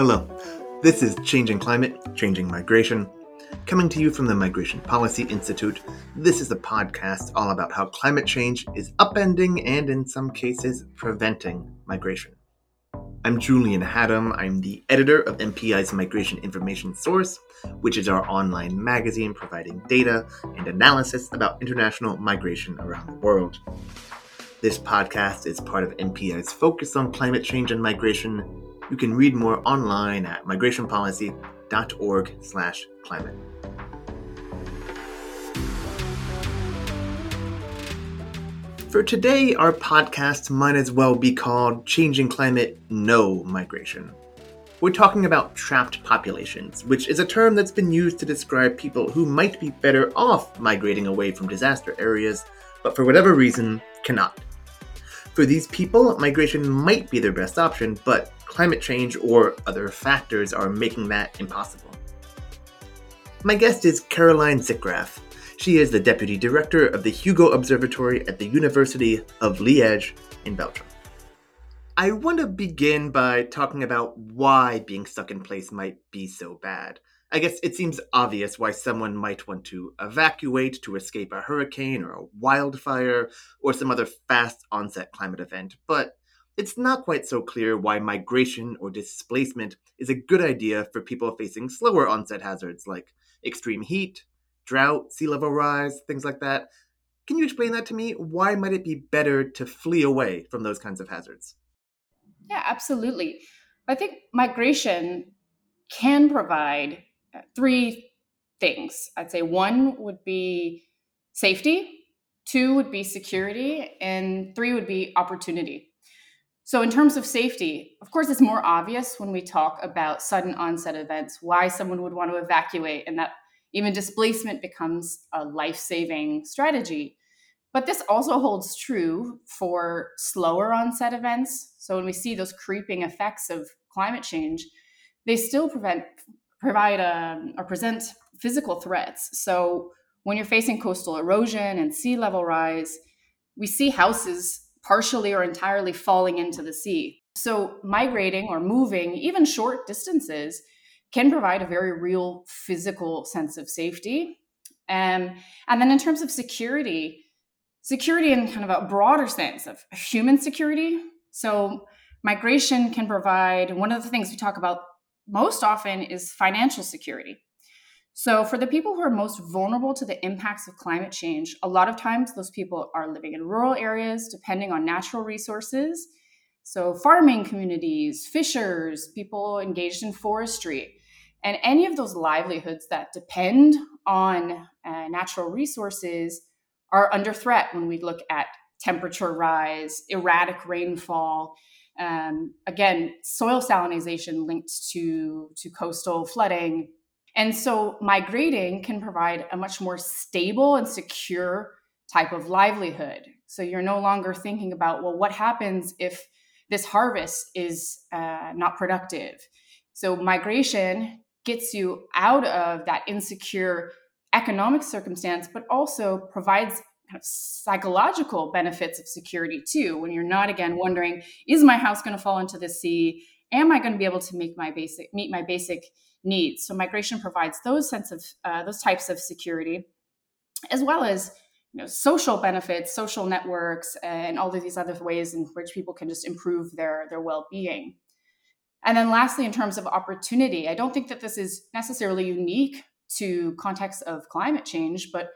Hello, this is Changing Climate, Changing Migration. Coming to you from the Migration Policy Institute, this is a podcast all about how climate change is upending and, in some cases, preventing migration. I'm Julian Hattem. I'm the editor of MPI's Migration Information Source, which is our online magazine providing data and analysis about international migration around the world. This podcast is part of MPI's focus on climate change and migration. You can read more online at migrationpolicy.org/climate. For today, our podcast might as well be called Changing Climate No Migration. We're talking about trapped populations, which is a term that's been used to describe people who might be better off migrating away from disaster areas, but for whatever reason cannot. For these people, migration might be their best option, but climate change or other factors are making that impossible. My guest is Caroline Zickgraf, she is the deputy director of the Hugo Observatory at the University of Liège in Belgium. I want to begin by talking about why being stuck in place might be so bad. I guess it seems obvious why someone might want to evacuate to escape a hurricane or a wildfire or some other fast onset climate event, but it's not quite so clear why migration or displacement is a good idea for people facing slower onset hazards like extreme heat, drought, sea level rise, things like that. Can you explain that to me? Why might it be better to flee away from those kinds of hazards? Yeah, absolutely. I think migration can provide three things. I'd say one would be safety, two would be security, and three would be opportunity. So, in terms of safety, of course, it's more obvious when we talk about sudden onset events why someone would want to evacuate, and that even displacement becomes a life saving strategy. But this also holds true for slower onset events. So when we see those creeping effects of climate change, they still prevent, provide or present physical threats. So when you're facing coastal erosion and sea level rise, we see houses partially or entirely falling into the sea. So migrating or moving, even short distances, can provide a very real physical sense of safety. Um, and then in terms of security, security in kind of a broader sense of human security. So migration can provide one of the things we talk about most often is financial security. So, for the people who are most vulnerable to the impacts of climate change, a lot of times those people are living in rural areas, depending on natural resources. So, farming communities, fishers, people engaged in forestry. And any of those livelihoods that depend on uh, natural resources are under threat when we look at temperature rise, erratic rainfall, um, again, soil salinization linked to, to coastal flooding. And so migrating can provide a much more stable and secure type of livelihood. So you're no longer thinking about, well, what happens if this harvest is uh, not productive? So migration gets you out of that insecure economic circumstance, but also provides kind of psychological benefits of security too. When you're not again wondering, is my house going to fall into the sea? Am I going to be able to make my basic meet my basic needs? So migration provides those sense of uh, those types of security, as well as you know social benefits, social networks, and all of these other ways in which people can just improve their their well being. And then lastly, in terms of opportunity, I don't think that this is necessarily unique to context of climate change, but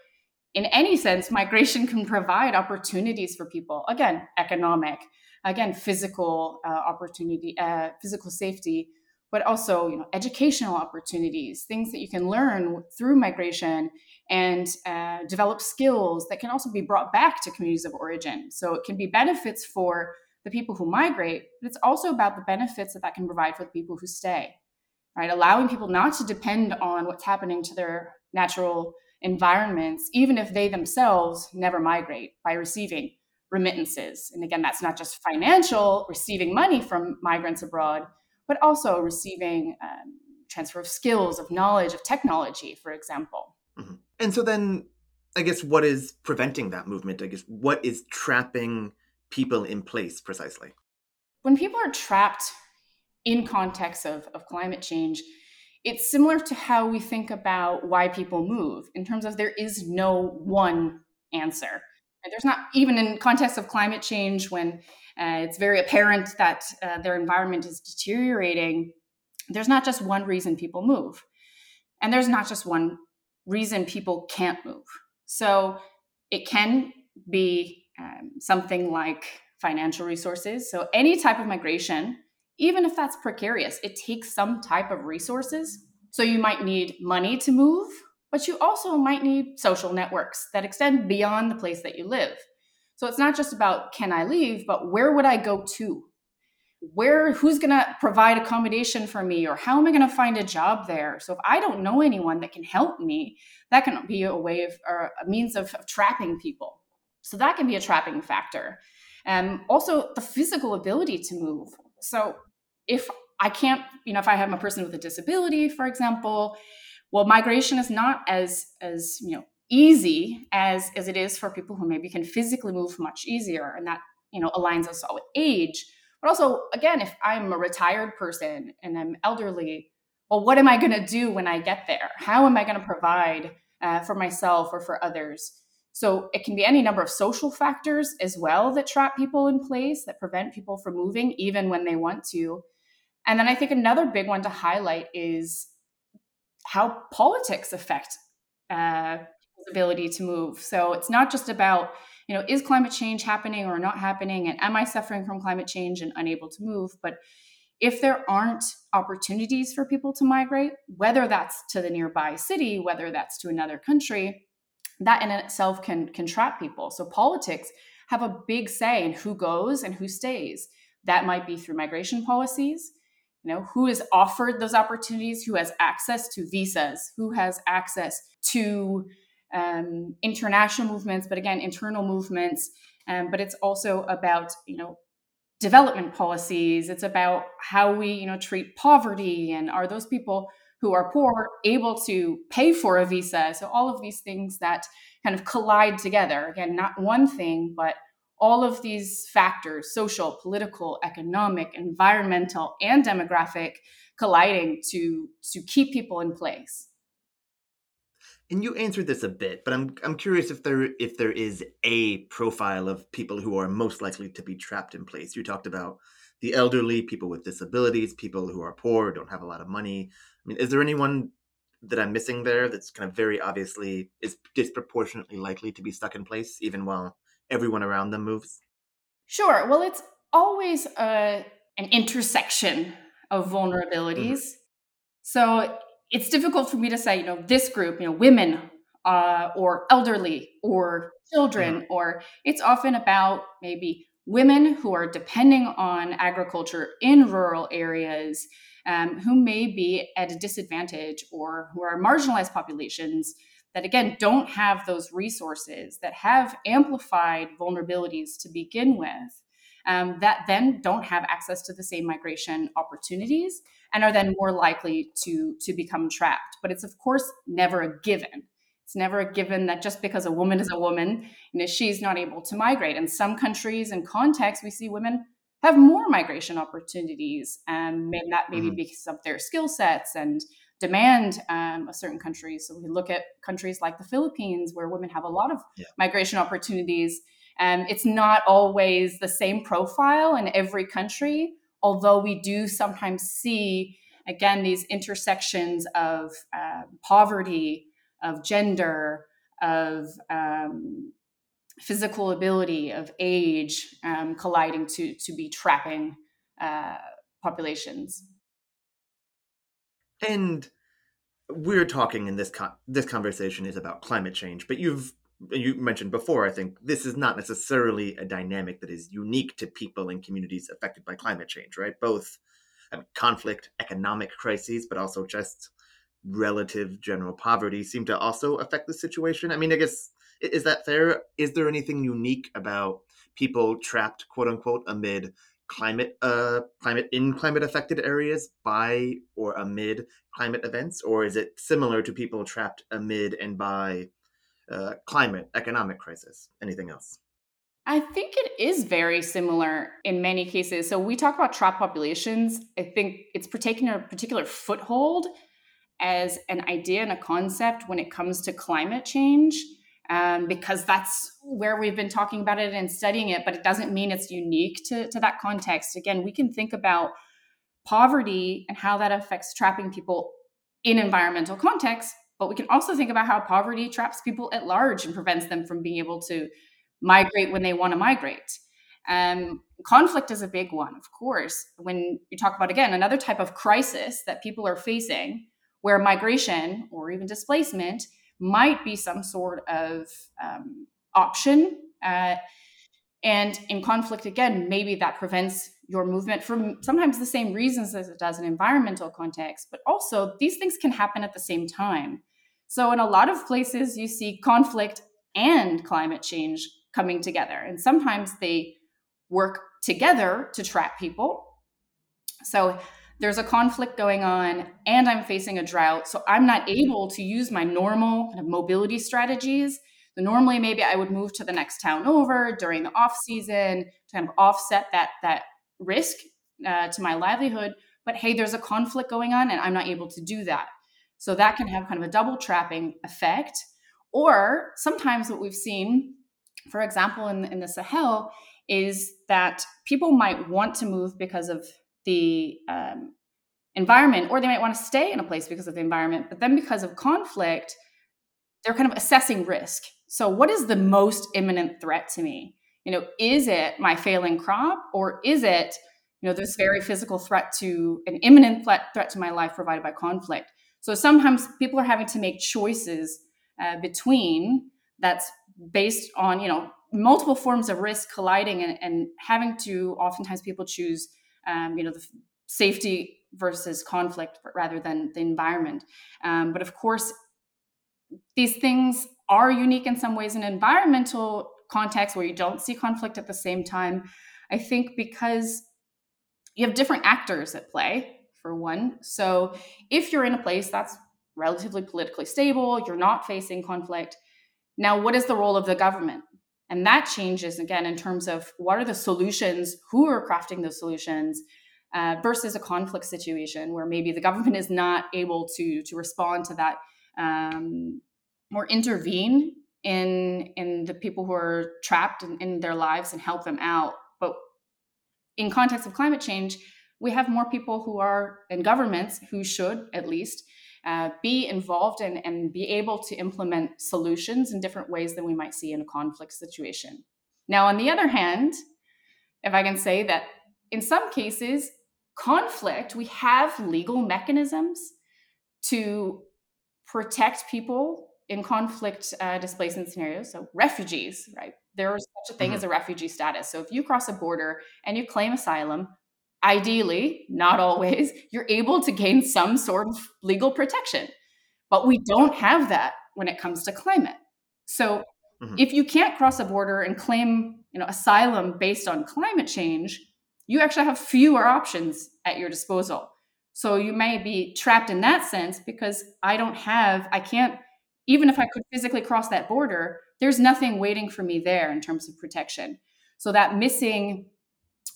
in any sense, migration can provide opportunities for people. Again, economic, again, physical uh, opportunity, uh, physical safety, but also you know educational opportunities, things that you can learn through migration and uh, develop skills that can also be brought back to communities of origin. So it can be benefits for the people who migrate, but it's also about the benefits that that can provide for the people who stay, right? Allowing people not to depend on what's happening to their natural environments, even if they themselves never migrate by receiving remittances. And again, that's not just financial, receiving money from migrants abroad, but also receiving um, transfer of skills, of knowledge, of technology, for example. Mm-hmm. And so then, I guess, what is preventing that movement? I guess, what is trapping people in place precisely? When people are trapped in context of, of climate change, it's similar to how we think about why people move in terms of there is no one answer. There's not even in context of climate change when uh, it's very apparent that uh, their environment is deteriorating. There's not just one reason people move, and there's not just one reason people can't move. So it can be um, something like financial resources. So any type of migration, even if that's precarious, it takes some type of resources. So you might need money to move, but you also might need social networks that extend beyond the place that you live. So it's not just about can I leave, but where would I go to? Where who's going to provide accommodation for me or how am I going to find a job there? So if I don't know anyone that can help me, that can be a way of or a means of, of trapping people. So that can be a trapping factor. And um, also the physical ability to move. So if I can't, you know, if I have a person with a disability, for example, well, migration is not as as you know easy as as it is for people who maybe can physically move much easier, and that you know aligns us all with age. But also, again, if I'm a retired person and I'm elderly, well, what am I going to do when I get there? How am I going to provide uh, for myself or for others? So it can be any number of social factors as well that trap people in place, that prevent people from moving even when they want to. And then I think another big one to highlight is how politics affect uh, ability to move. So it's not just about, you know, is climate change happening or not happening? And am I suffering from climate change and unable to move? But if there aren't opportunities for people to migrate, whether that's to the nearby city, whether that's to another country, that in itself can, can trap people. So politics have a big say in who goes and who stays. That might be through migration policies you know who is offered those opportunities who has access to visas who has access to um, international movements but again internal movements um, but it's also about you know development policies it's about how we you know treat poverty and are those people who are poor able to pay for a visa so all of these things that kind of collide together again not one thing but all of these factors social, political, economic, environmental, and demographic colliding to, to keep people in place. And you answered this a bit, but I'm I'm curious if there if there is a profile of people who are most likely to be trapped in place. You talked about the elderly, people with disabilities, people who are poor, don't have a lot of money. I mean, is there anyone that I'm missing there that's kind of very obviously is disproportionately likely to be stuck in place, even while everyone around them moves? Sure. Well, it's always a, uh, an intersection of vulnerabilities. Mm-hmm. So it's difficult for me to say, you know, this group, you know, women uh, or elderly or children, mm-hmm. or it's often about maybe women who are depending on agriculture in rural areas um, who may be at a disadvantage or who are marginalized populations that again don't have those resources that have amplified vulnerabilities to begin with um, that then don't have access to the same migration opportunities and are then more likely to to become trapped. But it's of course never a given. It's never a given that just because a woman is a woman you know she's not able to migrate. In some countries and contexts we see women have more migration opportunities and maybe that maybe mm-hmm. because of their skill sets and demand um, of certain countries. So we look at countries like the Philippines, where women have a lot of yeah. migration opportunities. And um, it's not always the same profile in every country, although we do sometimes see, again, these intersections of uh, poverty, of gender, of um, physical ability, of age um, colliding to, to be trapping uh, populations. And we're talking in this con- this conversation is about climate change, but you've you mentioned before, I think this is not necessarily a dynamic that is unique to people and communities affected by climate change, right? Both conflict, economic crises, but also just relative general poverty seem to also affect the situation. I mean, I guess is that fair? Is there anything unique about people trapped, quote unquote, amid climate uh climate in climate affected areas by or amid climate events or is it similar to people trapped amid and by uh, climate economic crisis anything else I think it is very similar in many cases. So we talk about trapped populations. I think it's taking a particular foothold as an idea and a concept when it comes to climate change, um, because that's where we've been talking about it and studying it. But it doesn't mean it's unique to, to that context. Again, we can think about poverty and how that affects trapping people in environmental contexts, but we can also think about how poverty traps people at large and prevents them from being able to migrate when they want to migrate. Um, conflict is a big one, of course. When you talk about, again, another type of crisis that people are facing, where migration or even displacement might be some sort of um, option. Uh, and in conflict, again, maybe that prevents your movement for sometimes the same reasons as it does in environmental context, but also these things can happen at the same time. So, in a lot of places, you see conflict and climate change coming together. And sometimes they work together to trap people. So there's a conflict going on, and I'm facing a drought. So I'm not able to use my normal kind of mobility strategies. So normally, maybe I would move to the next town over during the off season to kind of offset that that risk uh, to my livelihood. But hey, there's a conflict going on, and I'm not able to do that. So that can have kind of a double trapping effect. Or sometimes what we've seen for example, in, in the Sahel, is that people might want to move because of the um, environment, or they might want to stay in a place because of the environment. But then, because of conflict, they're kind of assessing risk. So, what is the most imminent threat to me? You know, is it my failing crop, or is it you know this very physical threat to an imminent threat to my life provided by conflict? So sometimes people are having to make choices uh, between that's based on you know multiple forms of risk colliding and, and having to oftentimes people choose um, you know the safety versus conflict rather than the environment. Um, but of course these things are unique in some ways in environmental context where you don't see conflict at the same time. I think because you have different actors at play for one. So if you're in a place that's relatively politically stable you're not facing conflict now, what is the role of the government? And that changes again in terms of what are the solutions, who are crafting those solutions, uh, versus a conflict situation where maybe the government is not able to to respond to that um, or intervene in in the people who are trapped in, in their lives and help them out. But in context of climate change, we have more people who are in governments who should at least uh, be involved and, and be able to implement solutions in different ways than we might see in a conflict situation. Now, on the other hand, if I can say that in some cases, conflict, we have legal mechanisms to protect people in conflict uh, displacement scenarios. So, refugees, right? There is such a thing mm-hmm. as a refugee status. So, if you cross a border and you claim asylum, ideally, not always, you're able to gain some sort of legal protection. But we don't have that when it comes to climate. So mm-hmm. if you can't cross a border and claim, you know, asylum based on climate change, you actually have fewer options at your disposal. So you may be trapped in that sense because I don't have, I can't, even if I could physically cross that border, there's nothing waiting for me there in terms of protection. So that missing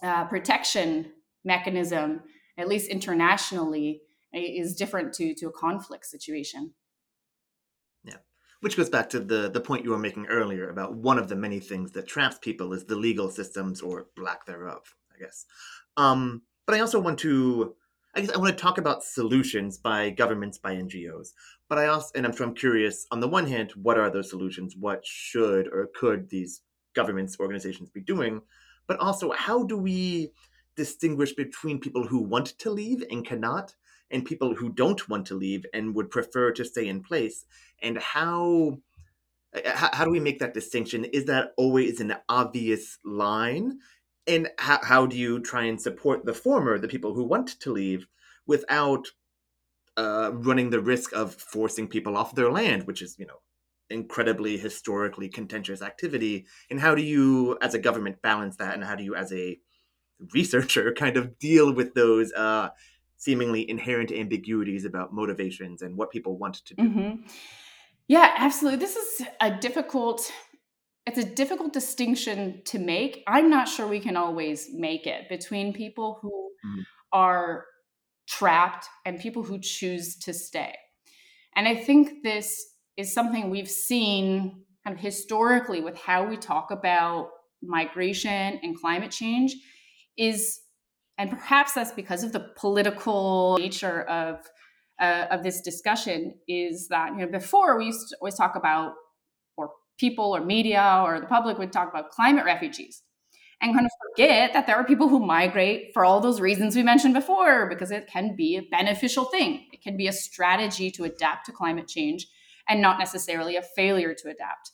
uh, protection mechanism, at least internationally, is different to to a conflict situation. Yeah, which goes back to the the point you were making earlier about one of the many things that traps people is the legal systems or lack thereof. I guess, um, but I also want to. I guess I want to talk about solutions by governments, by NGOs. But I also, and I'm, so I'm curious, on the one hand, what are those solutions? What should or could these governments, organizations be doing? But also, how do we distinguish between people who want to leave and cannot and people who don't want to leave and would prefer to stay in place and how how, do we make that distinction? Is that always an obvious line? And how, how do you try and support the former the people who want to leave without uh, running the risk of forcing people off their land which is you know incredibly historically contentious activity? And how do you as a government balance that? And how do you as a researcher kind of deal with those uh, seemingly inherent ambiguities about motivations and what people want to do. Mm-hmm. Yeah, absolutely. This is a difficult it's a difficult distinction to make. I'm not sure we can always make it between people who mm. are trapped and people who choose to stay. And I think this is something we've seen kind of historically with how we talk about migration and climate change is and perhaps that's because of the political nature of uh, of this discussion is that you know before we used to always talk about or people or media or the public would talk about climate refugees. And kind of forget that there are people who migrate for all those reasons we mentioned before because it can be a beneficial thing. It can be a strategy to adapt to climate change and not necessarily a failure to adapt.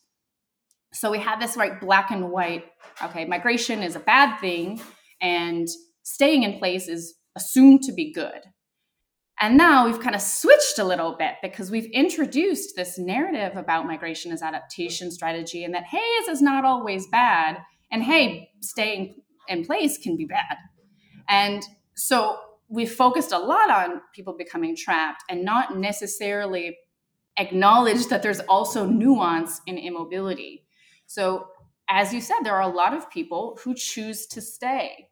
So we have this right black and white okay migration is a bad thing and staying in place is assumed to be good. And now we've kind of switched a little bit because we've introduced this narrative about migration as adaptation strategy and that hey this is not always bad and hey staying in place can be bad. And so we focused a lot on people becoming trapped and not necessarily acknowledged that there's also nuance in immobility. So as you said there are a lot of people who choose to stay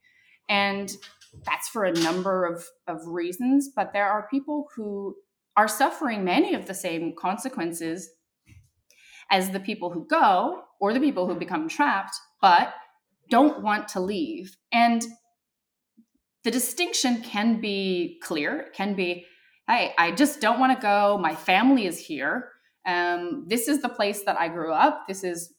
and that's for a number of, of reasons, but there are people who are suffering many of the same consequences as the people who go or the people who become trapped, but don't want to leave. And the distinction can be clear, it can be, hey, I just don't want to go. My family is here. Um, this is the place that I grew up. This is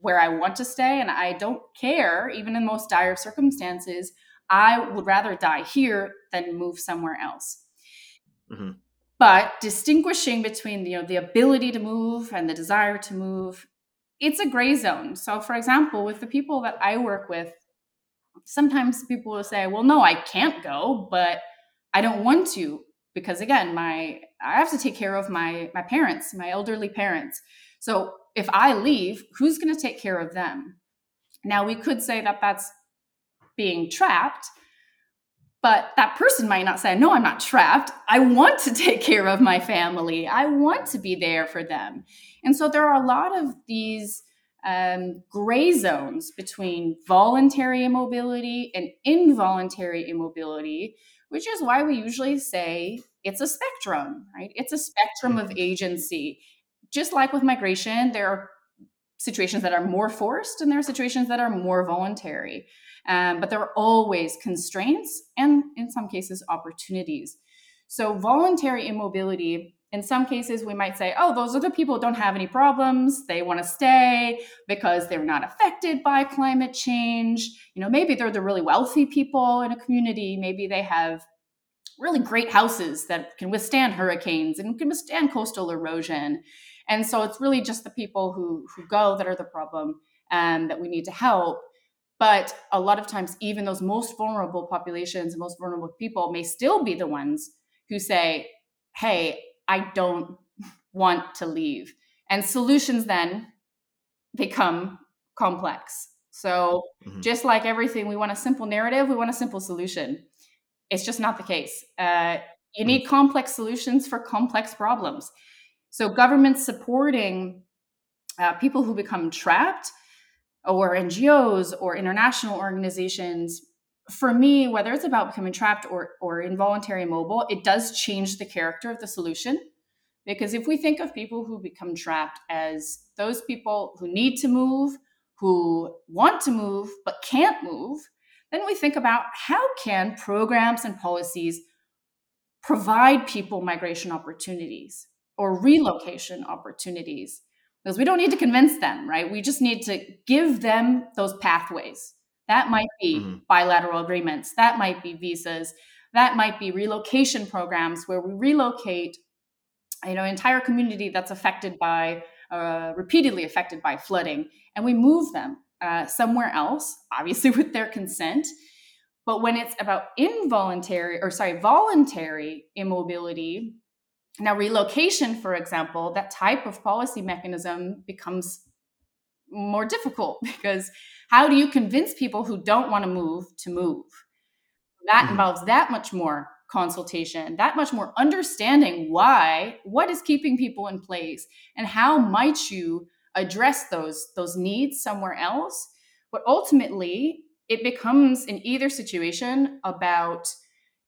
where I want to stay, and I don't care, even in most dire circumstances, I would rather die here than move somewhere else. Mm-hmm. But distinguishing between you know the ability to move and the desire to move, it's a gray zone. So, for example, with the people that I work with, sometimes people will say, "Well, no, I can't go, but I don't want to because again, my I have to take care of my my parents, my elderly parents. So, if I leave, who's going to take care of them?" Now, we could say that that's being trapped but that person might not say no i'm not trapped. I want to take care of my family. I want to be there for them. And so there are a lot of these um, gray zones between voluntary immobility and involuntary immobility which is why we usually say it's a spectrum right? It's a spectrum of mm-hmm. agency just like with migration there are situations that are more forced and there are situations that are more voluntary um, but there are always constraints and, in some cases, opportunities. So, voluntary immobility, in some cases, we might say, oh, those are the people who don't have any problems. They want to stay because they're not affected by climate change. You know, maybe they're the really wealthy people in a community. Maybe they have really great houses that can withstand hurricanes and can withstand coastal erosion. And so it's really just the people who, who go that are the problem and um, that we need to help. But a lot of times, even those most vulnerable populations, most vulnerable people may still be the ones who say, Hey, I don't want to leave. And solutions then become complex. So, mm-hmm. just like everything, we want a simple narrative, we want a simple solution. It's just not the case. Uh, you need mm-hmm. complex solutions for complex problems. So, governments supporting uh, people who become trapped or NGOs or international organizations, for me, whether it's about becoming trapped or, or involuntary mobile, it does change the character of the solution. Because if we think of people who become trapped as those people who need to move, who want to move but can't move, then we think about how can programs and policies provide people migration opportunities or relocation opportunities because we don't need to convince them, right? We just need to give them those pathways. That might be mm-hmm. bilateral agreements, that might be visas, that might be relocation programs where we relocate you know entire community that's affected by uh, repeatedly affected by flooding and we move them uh, somewhere else obviously with their consent but when it's about involuntary or sorry voluntary immobility now, relocation, for example, that type of policy mechanism becomes more difficult because how do you convince people who don't want to move to move? That mm-hmm. involves that much more consultation, that much more understanding why, what is keeping people in place, and how might you address those those needs somewhere else but ultimately it becomes in either situation about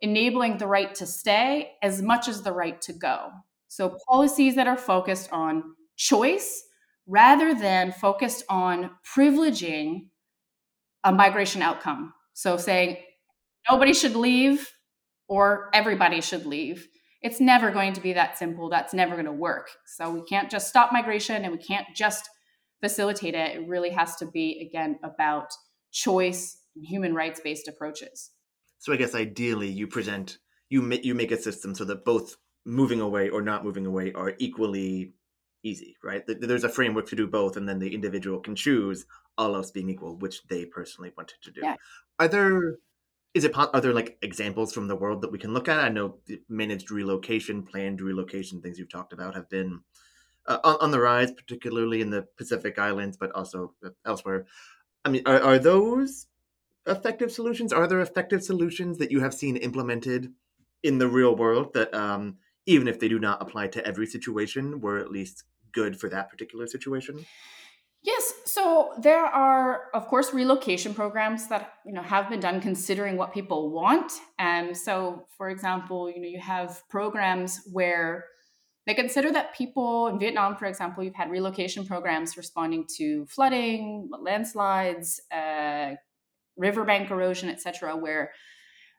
enabling the right to stay as much as the right to go so policies that are focused on choice rather than focused on privileging a migration outcome so saying nobody should leave or everybody should leave it's never going to be that simple. That's never going to work. So we can't just stop migration and we can't just facilitate it. It really has to be, again, about choice and human rights based approaches. So I guess ideally you present, you, you make a system so that both moving away or not moving away are equally easy, right? There's a framework to do both, and then the individual can choose, all else being equal, which they personally wanted to do. Yeah. Are there is it are there like examples from the world that we can look at i know managed relocation planned relocation things you've talked about have been uh, on, on, the rise particularly in the pacific islands but also elsewhere i mean are, are those effective solutions? Are there effective solutions that you have seen implemented in the real world that um, even if they do not apply to every situation were at least good for that particular situation? Yes, so there are, of course, relocation programs that you know have been done considering what people want. And so, for example, you know you have programs where they consider that people in Vietnam, for example, you've had relocation programs responding to flooding, landslides, uh, riverbank erosion, etc., where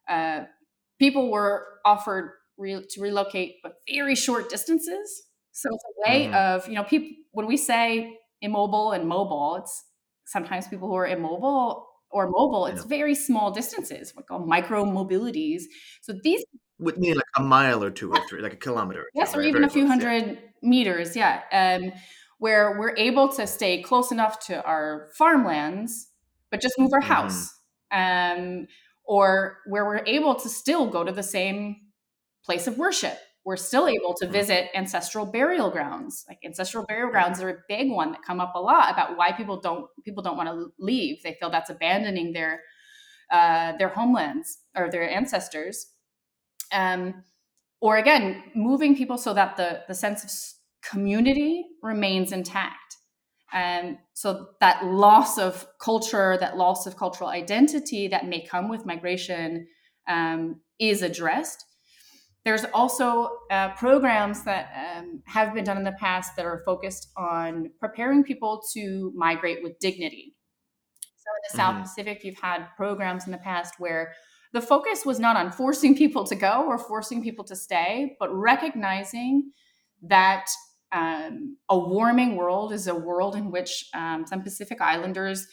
uh, people were offered re- to relocate but very short distances. So it's a way mm-hmm. of you know people when we say immobile and mobile. It's sometimes people who are immobile or mobile, it's yeah. very small distances, we call micro mobilities. So these would mean like a mile or two or three, like a kilometer. Or yes, or even a few close, hundred yeah. meters. Yeah. Um, where we're able to stay close enough to our farmlands, but just move our mm-hmm. house. Um, or where we're able to still go to the same place of worship we're still able to mm-hmm. visit ancestral burial grounds like ancestral burial grounds are a big one that come up a lot about why people don't people don't want to leave they feel that's abandoning their uh, their homelands or their ancestors um, or again moving people so that the the sense of community remains intact and so that loss of culture that loss of cultural identity that may come with migration um, is addressed there's also uh, programs that um, have been done in the past that are focused on preparing people to migrate with dignity. So in the South mm-hmm. Pacific, you've had programs in the past where the focus was not on forcing people to go or forcing people to stay, but recognizing that um, a warming world is a world in which um, some Pacific Islanders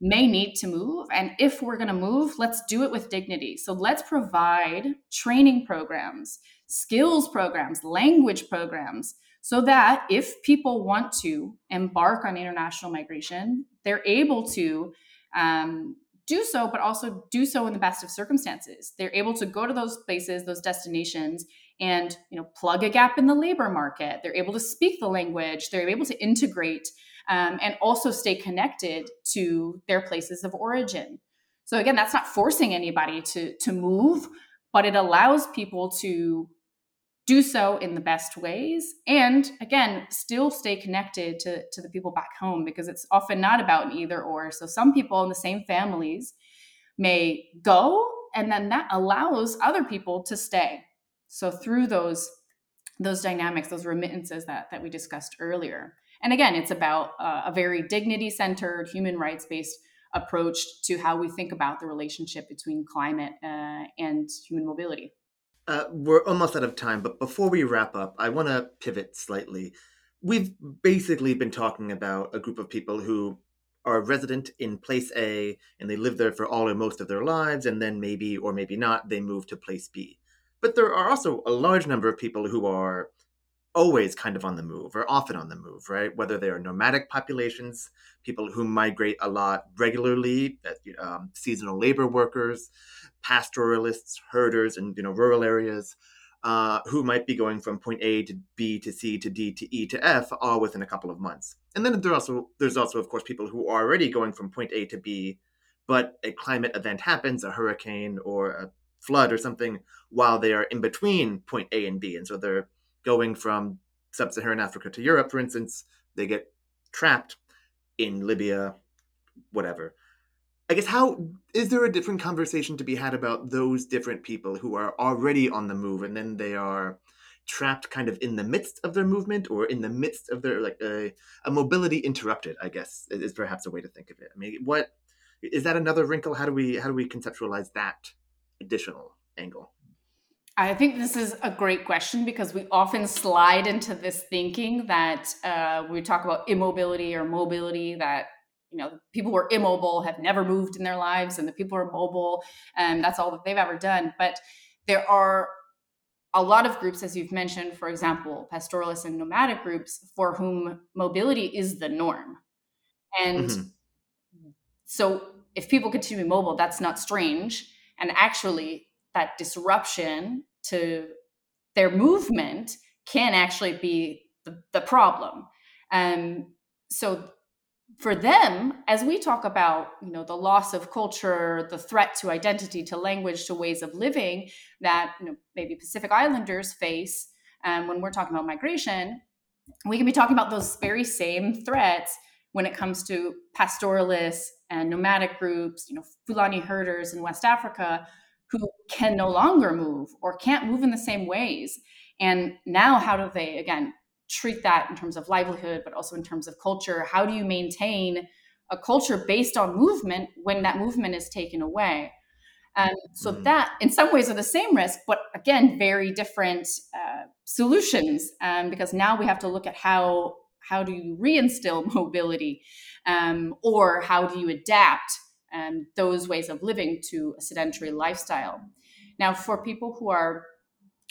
may need to move. And if we're going to move, let's do it with dignity. So let's provide training programs, skills programs, language programs, so that if people want to embark on international migration, they're able to um, do so, but also do so in the best of circumstances. They're able to go to those places, those destinations, and you know plug a gap in the labor market. They're able to speak the language. They're able to integrate um, and also stay connected to their places of origin. So again, that's not forcing anybody to to move, but it allows people to do so in the best ways and again still stay connected to, to the people back home because it's often not about an either or so some people in the same families may go and then that allows other people to stay so through those those dynamics those remittances that that we discussed earlier and again, it's about uh, a very dignity centered, human rights based approach to how we think about the relationship between climate uh, and human mobility. Uh, we're almost out of time, but before we wrap up, I want to pivot slightly. We've basically been talking about a group of people who are resident in place A and they live there for all or most of their lives, and then maybe or maybe not, they move to place B. But there are also a large number of people who are always kind of on the move or often on the move, right? Whether they are nomadic populations, people who migrate a lot regularly, um, seasonal labor workers, pastoralists, herders in you know rural areas, uh, who might be going from point A to B to C to D to E to F all within a couple of months. And then there also there's also of course people who are already going from point A to B, but a climate event happens, a hurricane or a flood or something, while they are in between point A and B, and so they're going from sub-Saharan Africa to Europe, for instance, they get trapped in Libya, whatever. I guess how is there a different conversation to be had about those different people who are already on the move and then they are trapped kind of in the midst of their movement or in the midst of their like a, a mobility interrupted i guess is perhaps a way to think of it. I mean what is that another wrinkle? How do we how do we conceptualize that additional angle I think this is a great question because we often slide into this thinking that uh, we talk about immobility or mobility, that you know people who are immobile have never moved in their lives, and the people who are mobile, and that's all that they've ever done. But there are a lot of groups, as you've mentioned, for example, pastoralists and nomadic groups, for whom mobility is the norm, and mm-hmm. so if people continue mobile, that's not strange. And actually, that disruption to their movement can actually be the, the problem. Um, so for them, as we talk about, you know, the loss of culture, the threat to identity, to language, to ways of living that you know, maybe Pacific Islanders face um, when we're talking about migration, we can be talking about those very same threats when it comes to pastoralists and nomadic groups, you know, Fulani herders in West Africa who can no longer move or can't move in the same ways. And now, how do they, again, treat that in terms of livelihood, but also in terms of culture? How do you maintain a culture based on movement when that movement is taken away? And so mm-hmm. that, in some ways, are the same risk, but again, very different uh, solutions. Um, because now we have to look at how how do you reinstill mobility, um, or how do you adapt and those ways of living to a sedentary lifestyle. Now, for people who are,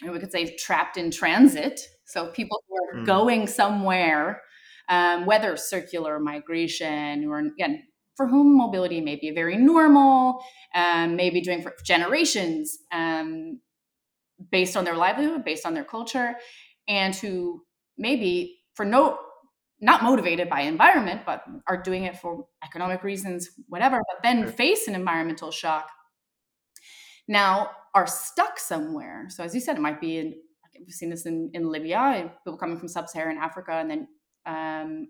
we could say, trapped in transit, so people who are mm. going somewhere, um, whether circular migration or again, for whom mobility may be very normal, um, maybe doing for generations, um, based on their livelihood, based on their culture, and who maybe for no not motivated by environment, but are doing it for economic reasons, whatever, but then face an environmental shock. Now are stuck somewhere. So as you said, it might be in we've seen this in, in Libya, people coming from sub-Saharan Africa and then um,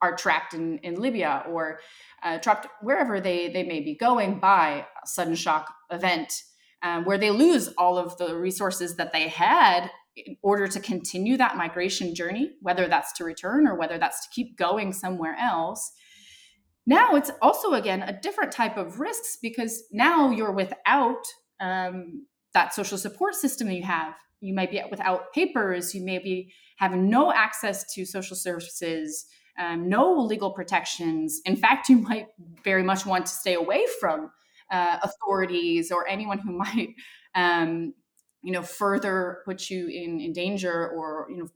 are trapped in, in Libya or uh, trapped wherever they, they may be going by a sudden shock event um, where they lose all of the resources that they had in order to continue that migration journey, whether that's to return or whether that's to keep going somewhere else. Now it's also, again, a different type of risks because now you're without um, that social support system that you have. You might be without papers, you may be having no access to social services, um, no legal protections. In fact, you might very much want to stay away from uh, authorities or anyone who might um, you know further put you in in danger or you know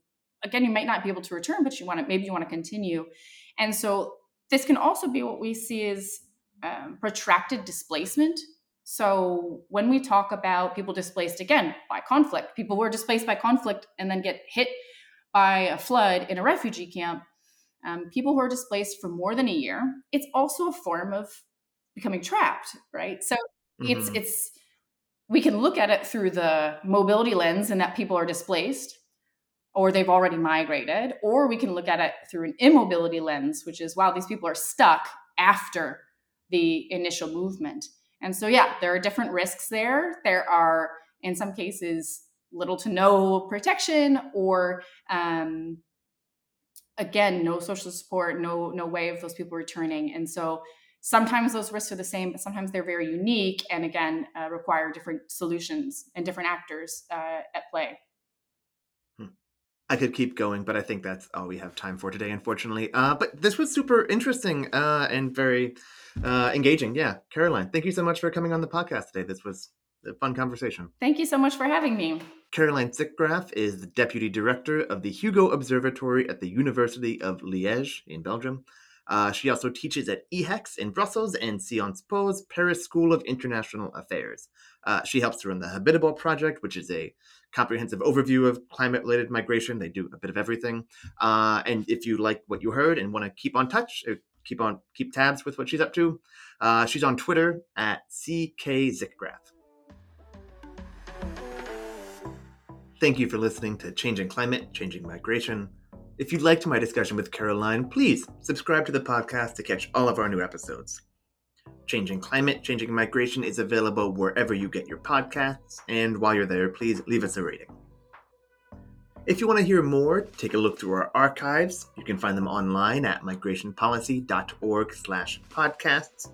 again you might not be able to return but you want to maybe you want to continue. And so this can also be what we see as um, protracted displacement. So when we talk about people displaced again by conflict people who are displaced by conflict and then get hit by a flood in a refugee camp um, people who are displaced for more than a year it's also a form of becoming trapped right? So mm-hmm. it's it's we can look at it through the mobility lens and that people are displaced or they've already migrated, or we can look at it through an immobility lens, which is wow, these people are stuck after the initial movement. And so, yeah, there are different risks there. There are, in some cases, little to no protection, or um, again, no social support, no no way of those people returning. And so, sometimes those risks are the same, but sometimes they're very unique and again uh, require different solutions and different actors uh, at play. Hmm. I could keep going, but I think that's all we have time for today, unfortunately. Uh, but this was super interesting uh, and very uh, engaging. Yeah, Caroline, thank you so much for coming on the podcast today. This was a fun conversation. Thank you so much for having me. Caroline Zickgraf is the Deputy Director of the Hugo Observatory at the University of Liège in Belgium. Uh, she also teaches at IHECS in Brussels and Sciences Po's Paris School of International Affairs. Uh, she helps to run the Habitable Project, which is a comprehensive overview of climate related migration. They do a bit of everything. Uh, and if you like what you heard and want to keep on touch, uh, keep on keep tabs with what she's up to, uh, she's on Twitter at CKZickgraf. Thank you for listening to Changing Climate, Changing Migration. If you liked my discussion with Caroline, please subscribe to the podcast to catch all of our new episodes. Changing Climate, Changing Migration is available wherever you get your podcasts, and while you're there, please leave us a rating. If you want to hear more, take a look through our archives. You can find them online at migrationpolicy.org slash podcasts.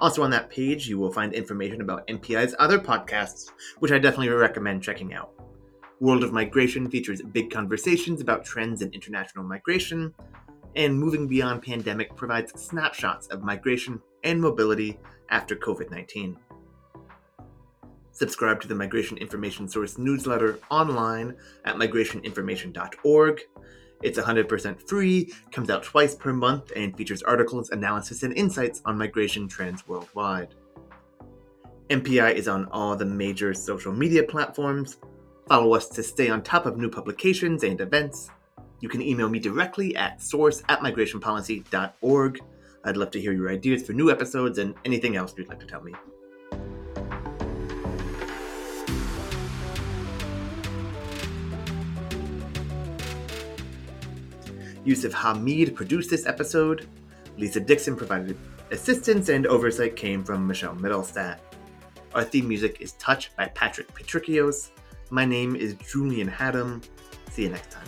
Also on that page, you will find information about MPI's other podcasts, which I definitely recommend checking out. World of Migration features big conversations about trends in international migration, and Moving Beyond Pandemic provides snapshots of migration and mobility after COVID 19. Subscribe to the Migration Information Source newsletter online at migrationinformation.org. It's 100% free, comes out twice per month, and features articles, analysis, and insights on migration trends worldwide. MPI is on all the major social media platforms. Follow us to stay on top of new publications and events. You can email me directly at source at migrationpolicy.org. I'd love to hear your ideas for new episodes and anything else you'd like to tell me. Yusuf Hamid produced this episode. Lisa Dixon provided assistance, and oversight came from Michelle Mittelstadt. Our theme music is Touch by Patrick Patrikios. My name is Julian Hattem. See you next time.